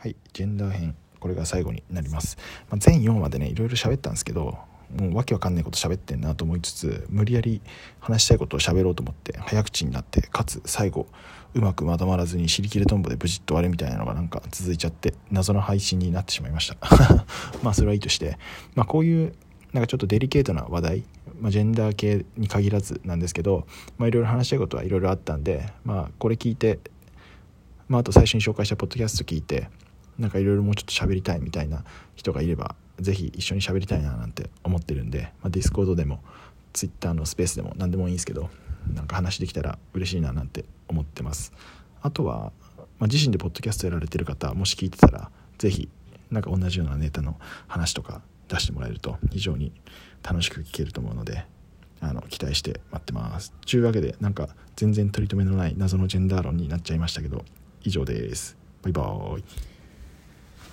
はいジェンダー編これが最後になります、まあ、全4話でねいろいろ喋ったんですけどもうわけわかんないこと喋ってんなと思いつつ無理やり話したいことを喋ろうと思って早口になってかつ最後うまくまとまらずに尻切れトンボでブジッと終わるみたいなのがなんか続いちゃって謎の配信になってしまいました。まあそれはいいとして、まあ、こういうなんかちょっとデリケートな話題、まあ、ジェンダー系に限らずなんですけどいろいろ話したいことはいろいろあったんでまあこれ聞いてまあ、あと最初に紹介したポッドキャスト聞いてなんかいろいろもうちょっと喋りたいみたいな人がいれば是非一緒に喋りたいななんて思ってるんで、まあ、ディスコードでも Twitter のスペースでも何でもいいんですけどなんか話できたら嬉しいななんて思ってます。あとは、まあ、自身でポッドキャストやられてる方もし聞いてたら是非なんか同じようなネタの話とか出してもらえると非常に楽しく聞けると思うのであの期待して待ってます。というわけでなんか全然取り留めのない謎のジェンダー論になっちゃいましたけど以上です。バイバーイ。